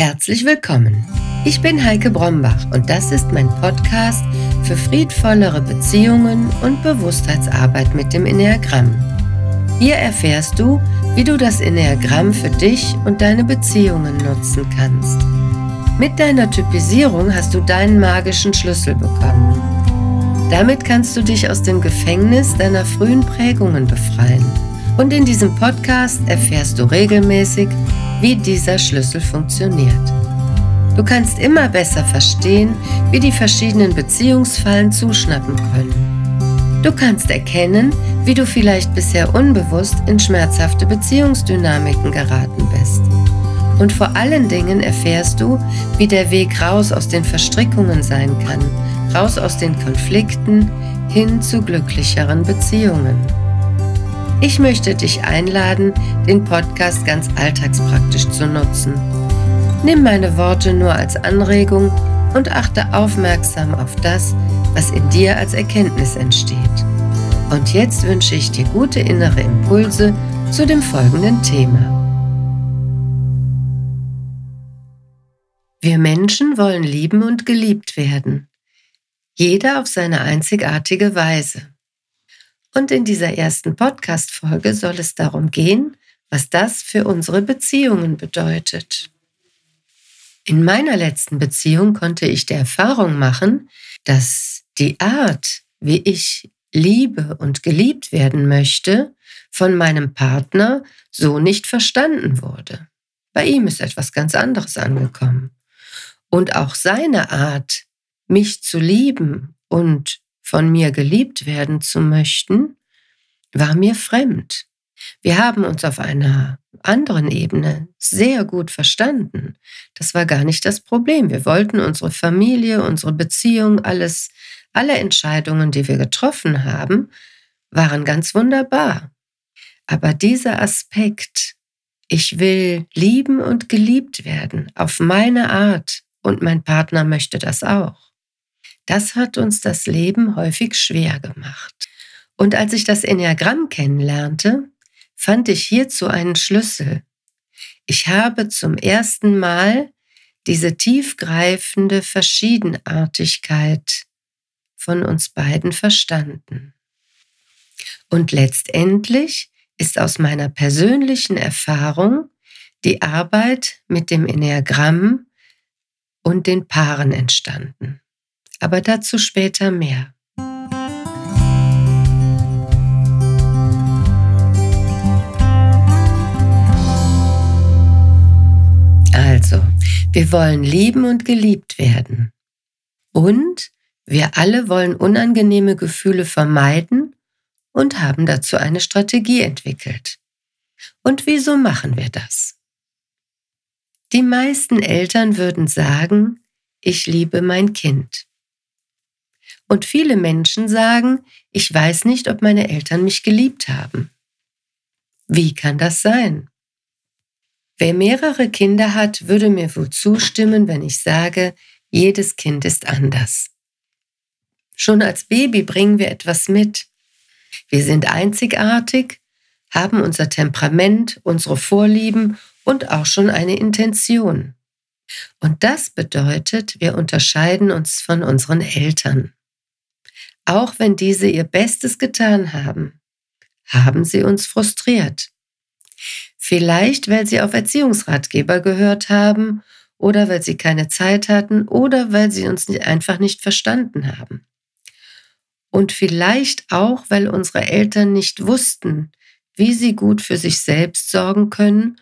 Herzlich willkommen. Ich bin Heike Brombach und das ist mein Podcast für friedvollere Beziehungen und Bewusstheitsarbeit mit dem Enneagramm. Hier erfährst du, wie du das Enneagramm für dich und deine Beziehungen nutzen kannst. Mit deiner Typisierung hast du deinen magischen Schlüssel bekommen. Damit kannst du dich aus dem Gefängnis deiner frühen Prägungen befreien. Und in diesem Podcast erfährst du regelmäßig, wie dieser Schlüssel funktioniert. Du kannst immer besser verstehen, wie die verschiedenen Beziehungsfallen zuschnappen können. Du kannst erkennen, wie du vielleicht bisher unbewusst in schmerzhafte Beziehungsdynamiken geraten bist. Und vor allen Dingen erfährst du, wie der Weg raus aus den Verstrickungen sein kann, raus aus den Konflikten hin zu glücklicheren Beziehungen. Ich möchte dich einladen, den Podcast ganz alltagspraktisch zu nutzen. Nimm meine Worte nur als Anregung und achte aufmerksam auf das, was in dir als Erkenntnis entsteht. Und jetzt wünsche ich dir gute innere Impulse zu dem folgenden Thema. Wir Menschen wollen lieben und geliebt werden. Jeder auf seine einzigartige Weise. Und in dieser ersten Podcast-Folge soll es darum gehen, was das für unsere Beziehungen bedeutet. In meiner letzten Beziehung konnte ich die Erfahrung machen, dass die Art, wie ich liebe und geliebt werden möchte, von meinem Partner so nicht verstanden wurde. Bei ihm ist etwas ganz anderes angekommen. Und auch seine Art, mich zu lieben und von mir geliebt werden zu möchten, war mir fremd. Wir haben uns auf einer anderen Ebene sehr gut verstanden. Das war gar nicht das Problem. Wir wollten unsere Familie, unsere Beziehung, alles, alle Entscheidungen, die wir getroffen haben, waren ganz wunderbar. Aber dieser Aspekt, ich will lieben und geliebt werden auf meine Art und mein Partner möchte das auch. Das hat uns das Leben häufig schwer gemacht. Und als ich das Enneagramm kennenlernte, fand ich hierzu einen Schlüssel. Ich habe zum ersten Mal diese tiefgreifende Verschiedenartigkeit von uns beiden verstanden. Und letztendlich ist aus meiner persönlichen Erfahrung die Arbeit mit dem Enneagramm und den Paaren entstanden aber dazu später mehr. Also, wir wollen lieben und geliebt werden. Und wir alle wollen unangenehme Gefühle vermeiden und haben dazu eine Strategie entwickelt. Und wieso machen wir das? Die meisten Eltern würden sagen, ich liebe mein Kind. Und viele Menschen sagen, ich weiß nicht, ob meine Eltern mich geliebt haben. Wie kann das sein? Wer mehrere Kinder hat, würde mir wohl zustimmen, wenn ich sage, jedes Kind ist anders. Schon als Baby bringen wir etwas mit. Wir sind einzigartig, haben unser Temperament, unsere Vorlieben und auch schon eine Intention. Und das bedeutet, wir unterscheiden uns von unseren Eltern. Auch wenn diese ihr Bestes getan haben, haben sie uns frustriert. Vielleicht, weil sie auf Erziehungsratgeber gehört haben oder weil sie keine Zeit hatten oder weil sie uns einfach nicht verstanden haben. Und vielleicht auch, weil unsere Eltern nicht wussten, wie sie gut für sich selbst sorgen können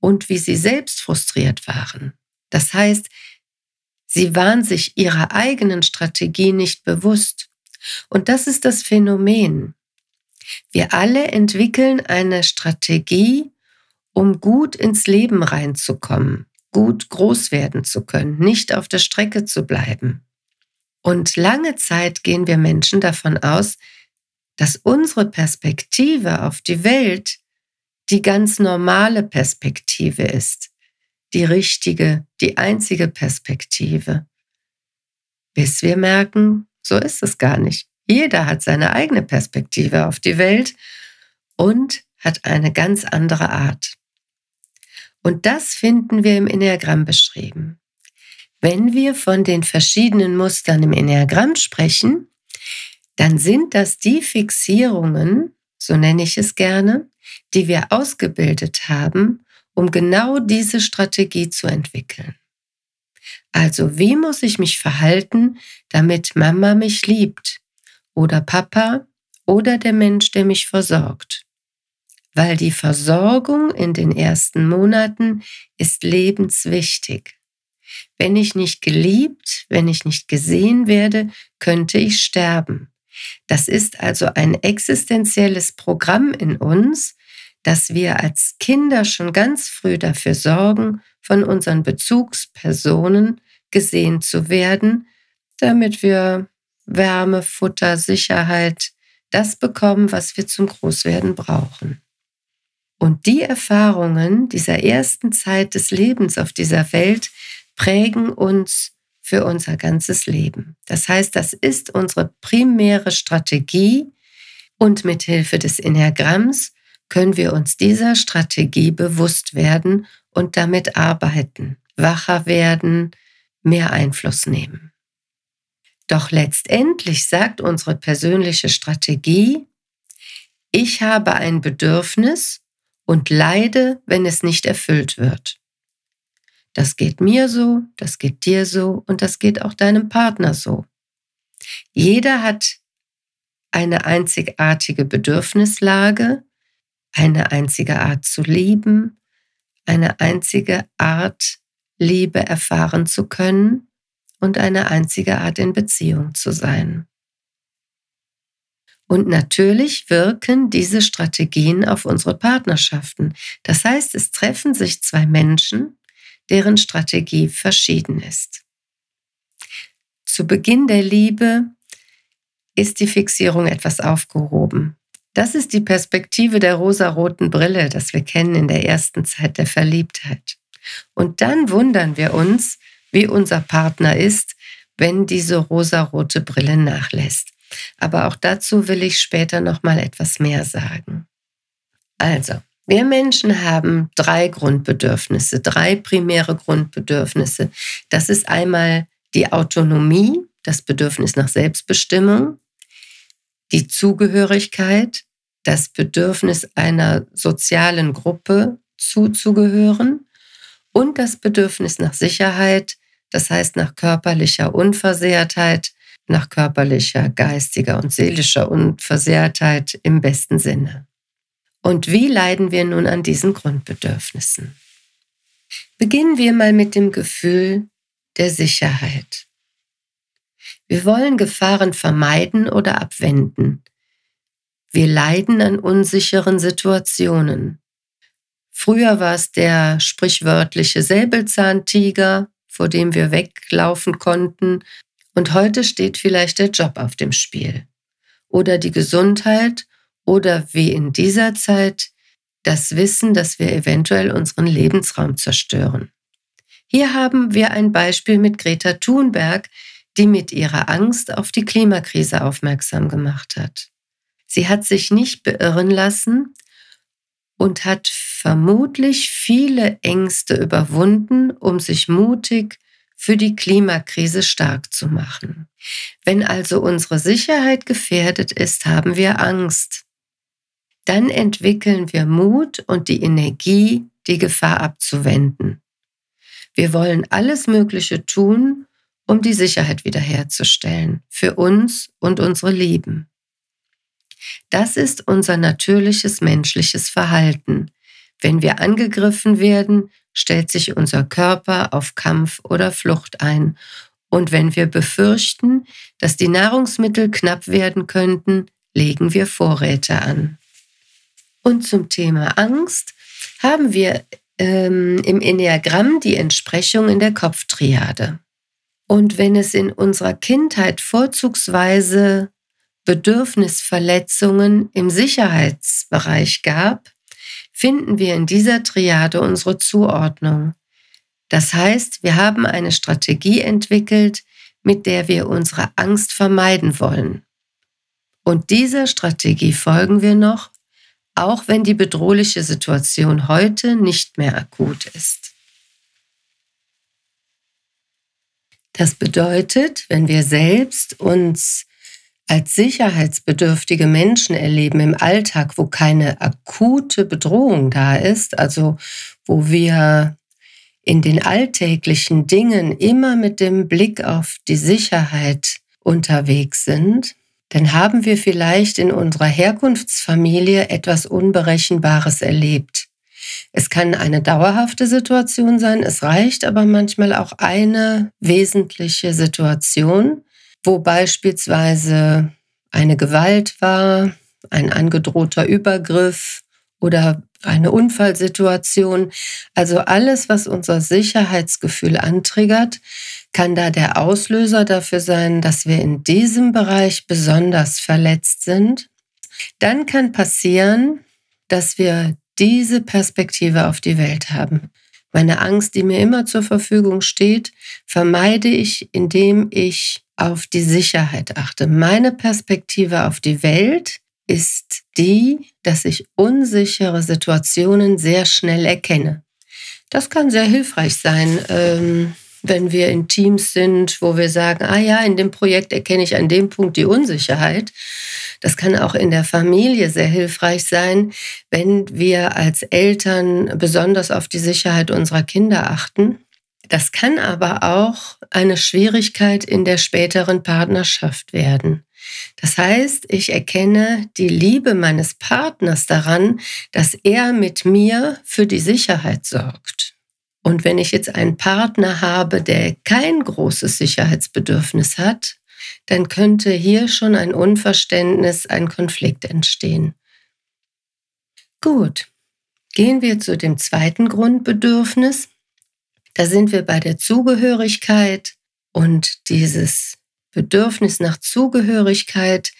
und wie sie selbst frustriert waren. Das heißt, Sie waren sich ihrer eigenen Strategie nicht bewusst. Und das ist das Phänomen. Wir alle entwickeln eine Strategie, um gut ins Leben reinzukommen, gut groß werden zu können, nicht auf der Strecke zu bleiben. Und lange Zeit gehen wir Menschen davon aus, dass unsere Perspektive auf die Welt die ganz normale Perspektive ist die richtige, die einzige Perspektive. Bis wir merken, so ist es gar nicht. Jeder hat seine eigene Perspektive auf die Welt und hat eine ganz andere Art. Und das finden wir im Enneagramm beschrieben. Wenn wir von den verschiedenen Mustern im Enneagramm sprechen, dann sind das die Fixierungen, so nenne ich es gerne, die wir ausgebildet haben, um genau diese Strategie zu entwickeln. Also wie muss ich mich verhalten, damit Mama mich liebt oder Papa oder der Mensch, der mich versorgt? Weil die Versorgung in den ersten Monaten ist lebenswichtig. Wenn ich nicht geliebt, wenn ich nicht gesehen werde, könnte ich sterben. Das ist also ein existenzielles Programm in uns, dass wir als Kinder schon ganz früh dafür sorgen, von unseren Bezugspersonen gesehen zu werden, damit wir Wärme, Futter, Sicherheit, das bekommen, was wir zum Großwerden brauchen. Und die Erfahrungen dieser ersten Zeit des Lebens auf dieser Welt prägen uns für unser ganzes Leben. Das heißt, das ist unsere primäre Strategie und mit Hilfe des Enneagramms können wir uns dieser Strategie bewusst werden und damit arbeiten, wacher werden, mehr Einfluss nehmen. Doch letztendlich sagt unsere persönliche Strategie, ich habe ein Bedürfnis und leide, wenn es nicht erfüllt wird. Das geht mir so, das geht dir so und das geht auch deinem Partner so. Jeder hat eine einzigartige Bedürfnislage, eine einzige Art zu lieben, eine einzige Art, Liebe erfahren zu können und eine einzige Art in Beziehung zu sein. Und natürlich wirken diese Strategien auf unsere Partnerschaften. Das heißt, es treffen sich zwei Menschen, deren Strategie verschieden ist. Zu Beginn der Liebe ist die Fixierung etwas aufgehoben. Das ist die Perspektive der rosaroten Brille, das wir kennen in der ersten Zeit der Verliebtheit. Und dann wundern wir uns, wie unser Partner ist, wenn diese rosarote Brille nachlässt. Aber auch dazu will ich später noch mal etwas mehr sagen. Also, wir Menschen haben drei Grundbedürfnisse, drei primäre Grundbedürfnisse. Das ist einmal die Autonomie, das Bedürfnis nach Selbstbestimmung, die Zugehörigkeit, das Bedürfnis einer sozialen Gruppe zuzugehören und das Bedürfnis nach Sicherheit, das heißt nach körperlicher Unversehrtheit, nach körperlicher, geistiger und seelischer Unversehrtheit im besten Sinne. Und wie leiden wir nun an diesen Grundbedürfnissen? Beginnen wir mal mit dem Gefühl der Sicherheit. Wir wollen Gefahren vermeiden oder abwenden. Wir leiden an unsicheren Situationen. Früher war es der sprichwörtliche Säbelzahntiger, vor dem wir weglaufen konnten, und heute steht vielleicht der Job auf dem Spiel. Oder die Gesundheit oder wie in dieser Zeit das Wissen, dass wir eventuell unseren Lebensraum zerstören. Hier haben wir ein Beispiel mit Greta Thunberg, die mit ihrer Angst auf die Klimakrise aufmerksam gemacht hat. Sie hat sich nicht beirren lassen und hat vermutlich viele Ängste überwunden, um sich mutig für die Klimakrise stark zu machen. Wenn also unsere Sicherheit gefährdet ist, haben wir Angst. Dann entwickeln wir Mut und die Energie, die Gefahr abzuwenden. Wir wollen alles Mögliche tun, um die Sicherheit wiederherzustellen, für uns und unsere Lieben. Das ist unser natürliches menschliches Verhalten. Wenn wir angegriffen werden, stellt sich unser Körper auf Kampf oder Flucht ein. Und wenn wir befürchten, dass die Nahrungsmittel knapp werden könnten, legen wir Vorräte an. Und zum Thema Angst haben wir ähm, im Enneagramm die Entsprechung in der Kopftriade. Und wenn es in unserer Kindheit vorzugsweise Bedürfnisverletzungen im Sicherheitsbereich gab, finden wir in dieser Triade unsere Zuordnung. Das heißt, wir haben eine Strategie entwickelt, mit der wir unsere Angst vermeiden wollen. Und dieser Strategie folgen wir noch, auch wenn die bedrohliche Situation heute nicht mehr akut ist. Das bedeutet, wenn wir selbst uns als sicherheitsbedürftige Menschen erleben im Alltag, wo keine akute Bedrohung da ist, also wo wir in den alltäglichen Dingen immer mit dem Blick auf die Sicherheit unterwegs sind, dann haben wir vielleicht in unserer Herkunftsfamilie etwas Unberechenbares erlebt. Es kann eine dauerhafte Situation sein, es reicht aber manchmal auch eine wesentliche Situation, wo beispielsweise eine Gewalt war, ein angedrohter Übergriff oder eine Unfallsituation. Also alles, was unser Sicherheitsgefühl antriggert, kann da der Auslöser dafür sein, dass wir in diesem Bereich besonders verletzt sind. Dann kann passieren, dass wir diese Perspektive auf die Welt haben. Meine Angst, die mir immer zur Verfügung steht, vermeide ich, indem ich auf die Sicherheit achte. Meine Perspektive auf die Welt ist die, dass ich unsichere Situationen sehr schnell erkenne. Das kann sehr hilfreich sein, ähm, wenn wir in Teams sind, wo wir sagen, ah ja, in dem Projekt erkenne ich an dem Punkt die Unsicherheit. Das kann auch in der Familie sehr hilfreich sein, wenn wir als Eltern besonders auf die Sicherheit unserer Kinder achten das kann aber auch eine Schwierigkeit in der späteren Partnerschaft werden. Das heißt, ich erkenne die Liebe meines Partners daran, dass er mit mir für die Sicherheit sorgt. Und wenn ich jetzt einen Partner habe, der kein großes Sicherheitsbedürfnis hat, dann könnte hier schon ein Unverständnis, ein Konflikt entstehen. Gut, gehen wir zu dem zweiten Grundbedürfnis. Da sind wir bei der Zugehörigkeit und dieses Bedürfnis nach Zugehörigkeit,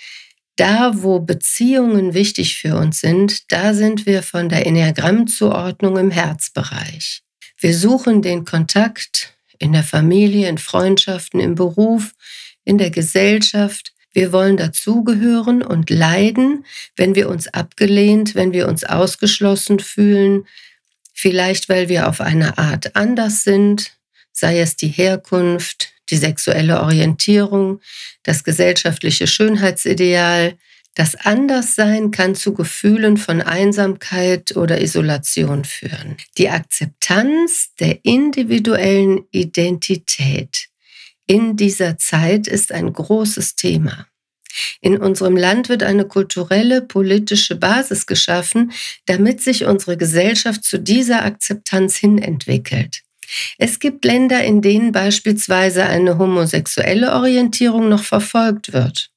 da wo Beziehungen wichtig für uns sind, da sind wir von der Enneagrammzuordnung im Herzbereich. Wir suchen den Kontakt in der Familie, in Freundschaften, im Beruf, in der Gesellschaft. Wir wollen dazugehören und leiden, wenn wir uns abgelehnt, wenn wir uns ausgeschlossen fühlen, vielleicht weil wir auf eine Art anders sind, sei es die Herkunft, die sexuelle Orientierung, das gesellschaftliche Schönheitsideal. Das Anderssein kann zu Gefühlen von Einsamkeit oder Isolation führen. Die Akzeptanz der individuellen Identität in dieser Zeit ist ein großes Thema. In unserem Land wird eine kulturelle, politische Basis geschaffen, damit sich unsere Gesellschaft zu dieser Akzeptanz hin entwickelt. Es gibt Länder, in denen beispielsweise eine homosexuelle Orientierung noch verfolgt wird.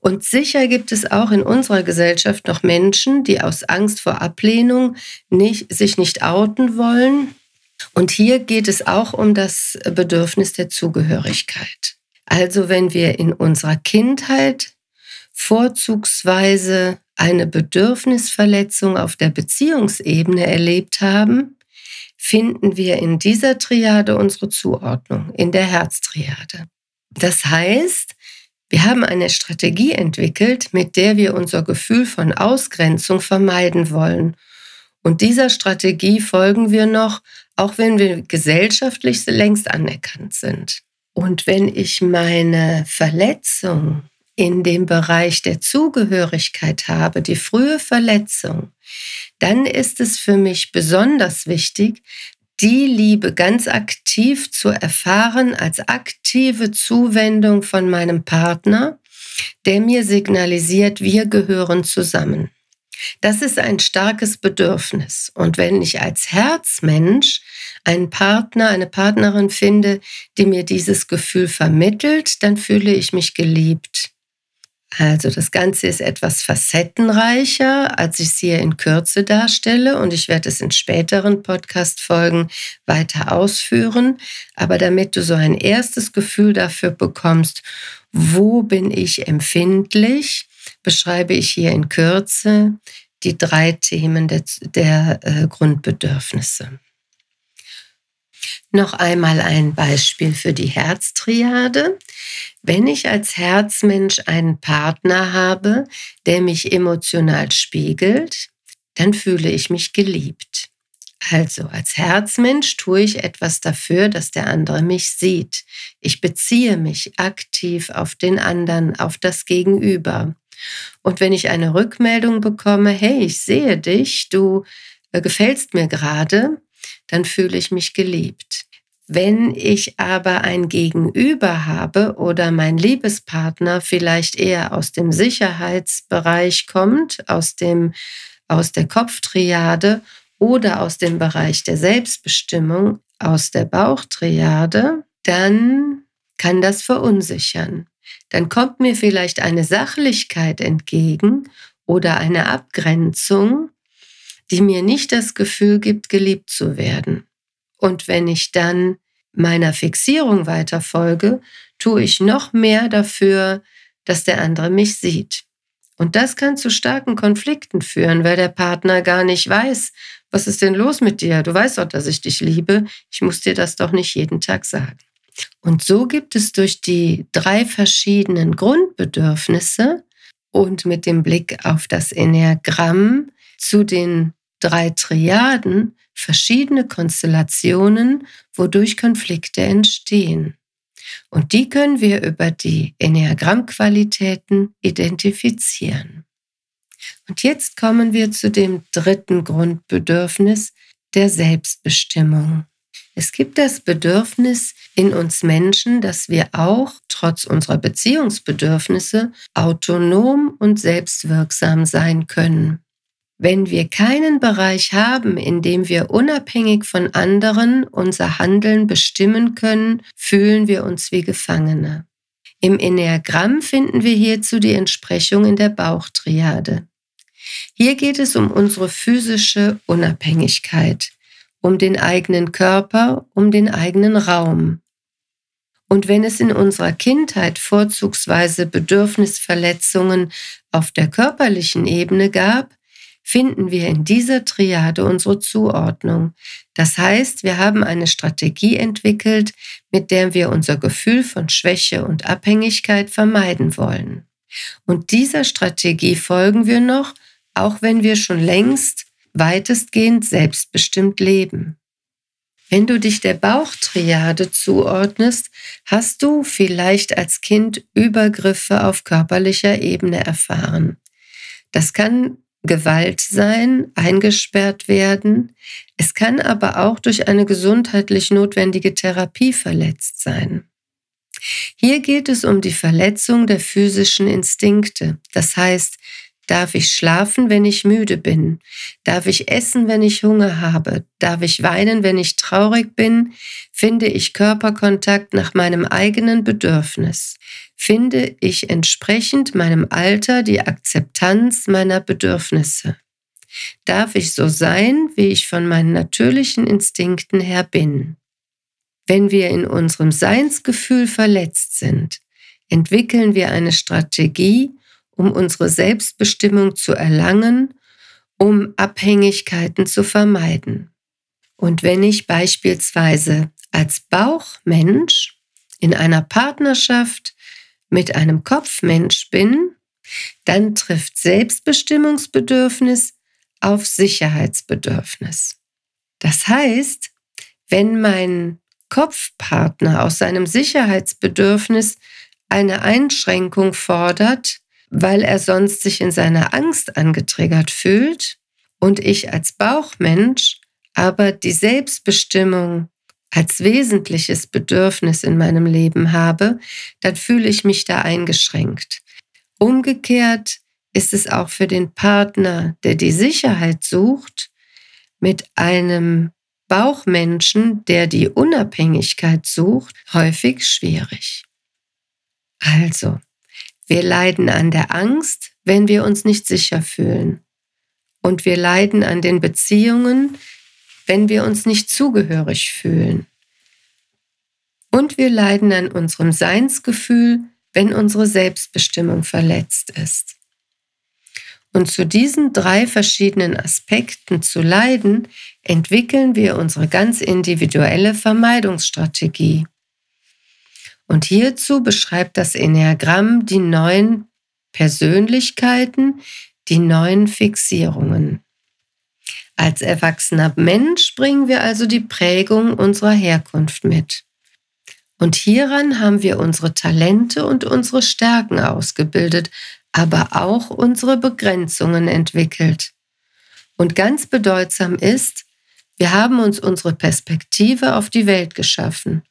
Und sicher gibt es auch in unserer Gesellschaft noch Menschen, die aus Angst vor Ablehnung nicht, sich nicht outen wollen. Und hier geht es auch um das Bedürfnis der Zugehörigkeit. Also wenn wir in unserer Kindheit vorzugsweise eine Bedürfnisverletzung auf der Beziehungsebene erlebt haben, finden wir in dieser Triade unsere Zuordnung, in der Herztriade. Das heißt, wir haben eine Strategie entwickelt, mit der wir unser Gefühl von Ausgrenzung vermeiden wollen. Und dieser Strategie folgen wir noch, auch wenn wir gesellschaftlich längst anerkannt sind. Und wenn ich meine Verletzung in dem Bereich der Zugehörigkeit habe, die frühe Verletzung, dann ist es für mich besonders wichtig, die Liebe ganz aktiv zu erfahren als aktive Zuwendung von meinem Partner, der mir signalisiert, wir gehören zusammen. Das ist ein starkes Bedürfnis. Und wenn ich als Herzmensch einen Partner, eine Partnerin finde, die mir dieses Gefühl vermittelt, dann fühle ich mich geliebt. Also das Ganze ist etwas facettenreicher, als ich es hier in Kürze darstelle und ich werde es in späteren Podcast-Folgen weiter ausführen. Aber damit du so ein erstes Gefühl dafür bekommst, wo bin ich empfindlich, beschreibe ich hier in Kürze die drei Themen der, der äh, Grundbedürfnisse. Noch einmal ein Beispiel für die Herztriade. Wenn ich als Herzmensch einen Partner habe, der mich emotional spiegelt, dann fühle ich mich geliebt. Also als Herzmensch tue ich etwas dafür, dass der andere mich sieht. Ich beziehe mich aktiv auf den anderen, auf das Gegenüber. Und wenn ich eine Rückmeldung bekomme, hey, ich sehe dich, du äh, gefällst mir gerade, dann fühle ich mich geliebt. Wenn ich aber ein Gegenüber habe oder mein Liebespartner vielleicht eher aus dem Sicherheitsbereich kommt, aus dem aus der Kopftriade oder aus dem Bereich der Selbstbestimmung, aus der Bauchtriade, dann kann das verunsichern. Dann kommt mir vielleicht eine Sachlichkeit entgegen oder eine Abgrenzung, die mir nicht das Gefühl gibt, geliebt zu werden. Und wenn ich dann meiner Fixierung weiter folge, tue ich noch mehr dafür, dass der andere mich sieht. Und das kann zu starken Konflikten führen, weil der Partner gar nicht weiß, was ist denn los mit dir? Du weißt doch, dass ich dich liebe. Ich muss dir das doch nicht jeden Tag sagen. Und so gibt es durch die drei verschiedenen Grundbedürfnisse und mit dem Blick auf das Enneagramm zu den drei Triaden verschiedene Konstellationen, wodurch Konflikte entstehen. Und die können wir über die Enneagrammqualitäten identifizieren. Und jetzt kommen wir zu dem dritten Grundbedürfnis der Selbstbestimmung. Es gibt das Bedürfnis in uns Menschen, dass wir auch trotz unserer Beziehungsbedürfnisse autonom und selbstwirksam sein können. Wenn wir keinen Bereich haben, in dem wir unabhängig von anderen unser Handeln bestimmen können, fühlen wir uns wie Gefangene. Im Enneagramm finden wir hierzu die Entsprechung in der Bauchtriade. Hier geht es um unsere physische Unabhängigkeit, um den eigenen Körper, um den eigenen Raum. Und wenn es in unserer Kindheit vorzugsweise Bedürfnisverletzungen auf der körperlichen Ebene gab, finden wir in dieser Triade unsere Zuordnung. Das heißt, wir haben eine Strategie entwickelt, mit der wir unser Gefühl von Schwäche und Abhängigkeit vermeiden wollen. Und dieser Strategie folgen wir noch, auch wenn wir schon längst weitestgehend selbstbestimmt leben. Wenn du dich der Bauchtriade zuordnest, hast du vielleicht als Kind Übergriffe auf körperlicher Ebene erfahren. Das kann Gewalt sein, eingesperrt werden. Es kann aber auch durch eine gesundheitlich notwendige Therapie verletzt sein. Hier geht es um die Verletzung der physischen Instinkte. Das heißt, Darf ich schlafen, wenn ich müde bin? Darf ich essen, wenn ich Hunger habe? Darf ich weinen, wenn ich traurig bin? Finde ich Körperkontakt nach meinem eigenen Bedürfnis? Finde ich entsprechend meinem Alter die Akzeptanz meiner Bedürfnisse? Darf ich so sein, wie ich von meinen natürlichen Instinkten her bin? Wenn wir in unserem Seinsgefühl verletzt sind, entwickeln wir eine Strategie, um unsere Selbstbestimmung zu erlangen, um Abhängigkeiten zu vermeiden. Und wenn ich beispielsweise als Bauchmensch in einer Partnerschaft mit einem Kopfmensch bin, dann trifft Selbstbestimmungsbedürfnis auf Sicherheitsbedürfnis. Das heißt, wenn mein Kopfpartner aus seinem Sicherheitsbedürfnis eine Einschränkung fordert, weil er sonst sich in seiner Angst angetriggert fühlt und ich als Bauchmensch aber die Selbstbestimmung als wesentliches Bedürfnis in meinem Leben habe, dann fühle ich mich da eingeschränkt. Umgekehrt ist es auch für den Partner, der die Sicherheit sucht, mit einem Bauchmenschen, der die Unabhängigkeit sucht, häufig schwierig. Also, wir leiden an der Angst, wenn wir uns nicht sicher fühlen. Und wir leiden an den Beziehungen, wenn wir uns nicht zugehörig fühlen. Und wir leiden an unserem Seinsgefühl, wenn unsere Selbstbestimmung verletzt ist. Und zu diesen drei verschiedenen Aspekten zu leiden, entwickeln wir unsere ganz individuelle Vermeidungsstrategie. Und hierzu beschreibt das Enneagramm die neuen Persönlichkeiten, die neuen Fixierungen. Als erwachsener Mensch bringen wir also die Prägung unserer Herkunft mit. Und hieran haben wir unsere Talente und unsere Stärken ausgebildet, aber auch unsere Begrenzungen entwickelt. Und ganz bedeutsam ist, wir haben uns unsere Perspektive auf die Welt geschaffen.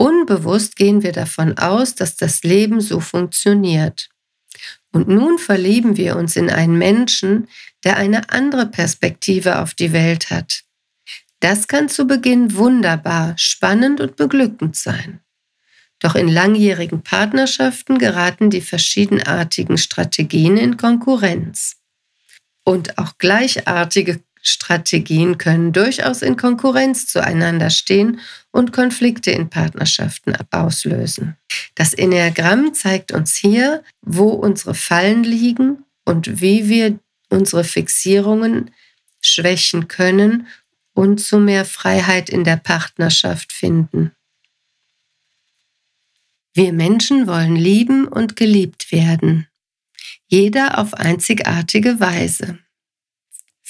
Unbewusst gehen wir davon aus, dass das Leben so funktioniert. Und nun verlieben wir uns in einen Menschen, der eine andere Perspektive auf die Welt hat. Das kann zu Beginn wunderbar, spannend und beglückend sein. Doch in langjährigen Partnerschaften geraten die verschiedenartigen Strategien in Konkurrenz. Und auch gleichartige Strategien können durchaus in Konkurrenz zueinander stehen und Konflikte in Partnerschaften auslösen. Das Enneagramm zeigt uns hier, wo unsere Fallen liegen und wie wir unsere Fixierungen schwächen können und zu mehr Freiheit in der Partnerschaft finden. Wir Menschen wollen lieben und geliebt werden, jeder auf einzigartige Weise.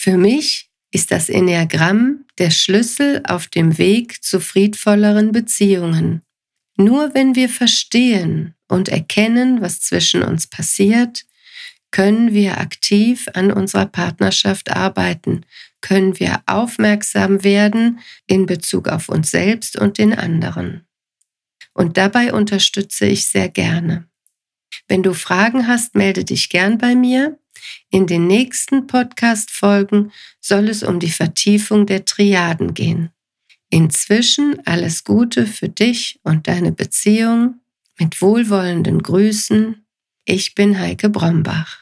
Für mich ist das Enneagramm der Schlüssel auf dem Weg zu friedvolleren Beziehungen. Nur wenn wir verstehen und erkennen, was zwischen uns passiert, können wir aktiv an unserer Partnerschaft arbeiten, können wir aufmerksam werden in Bezug auf uns selbst und den anderen. Und dabei unterstütze ich sehr gerne. Wenn du Fragen hast, melde dich gern bei mir. In den nächsten Podcast-Folgen soll es um die Vertiefung der Triaden gehen. Inzwischen alles Gute für dich und deine Beziehung. Mit wohlwollenden Grüßen. Ich bin Heike Brombach.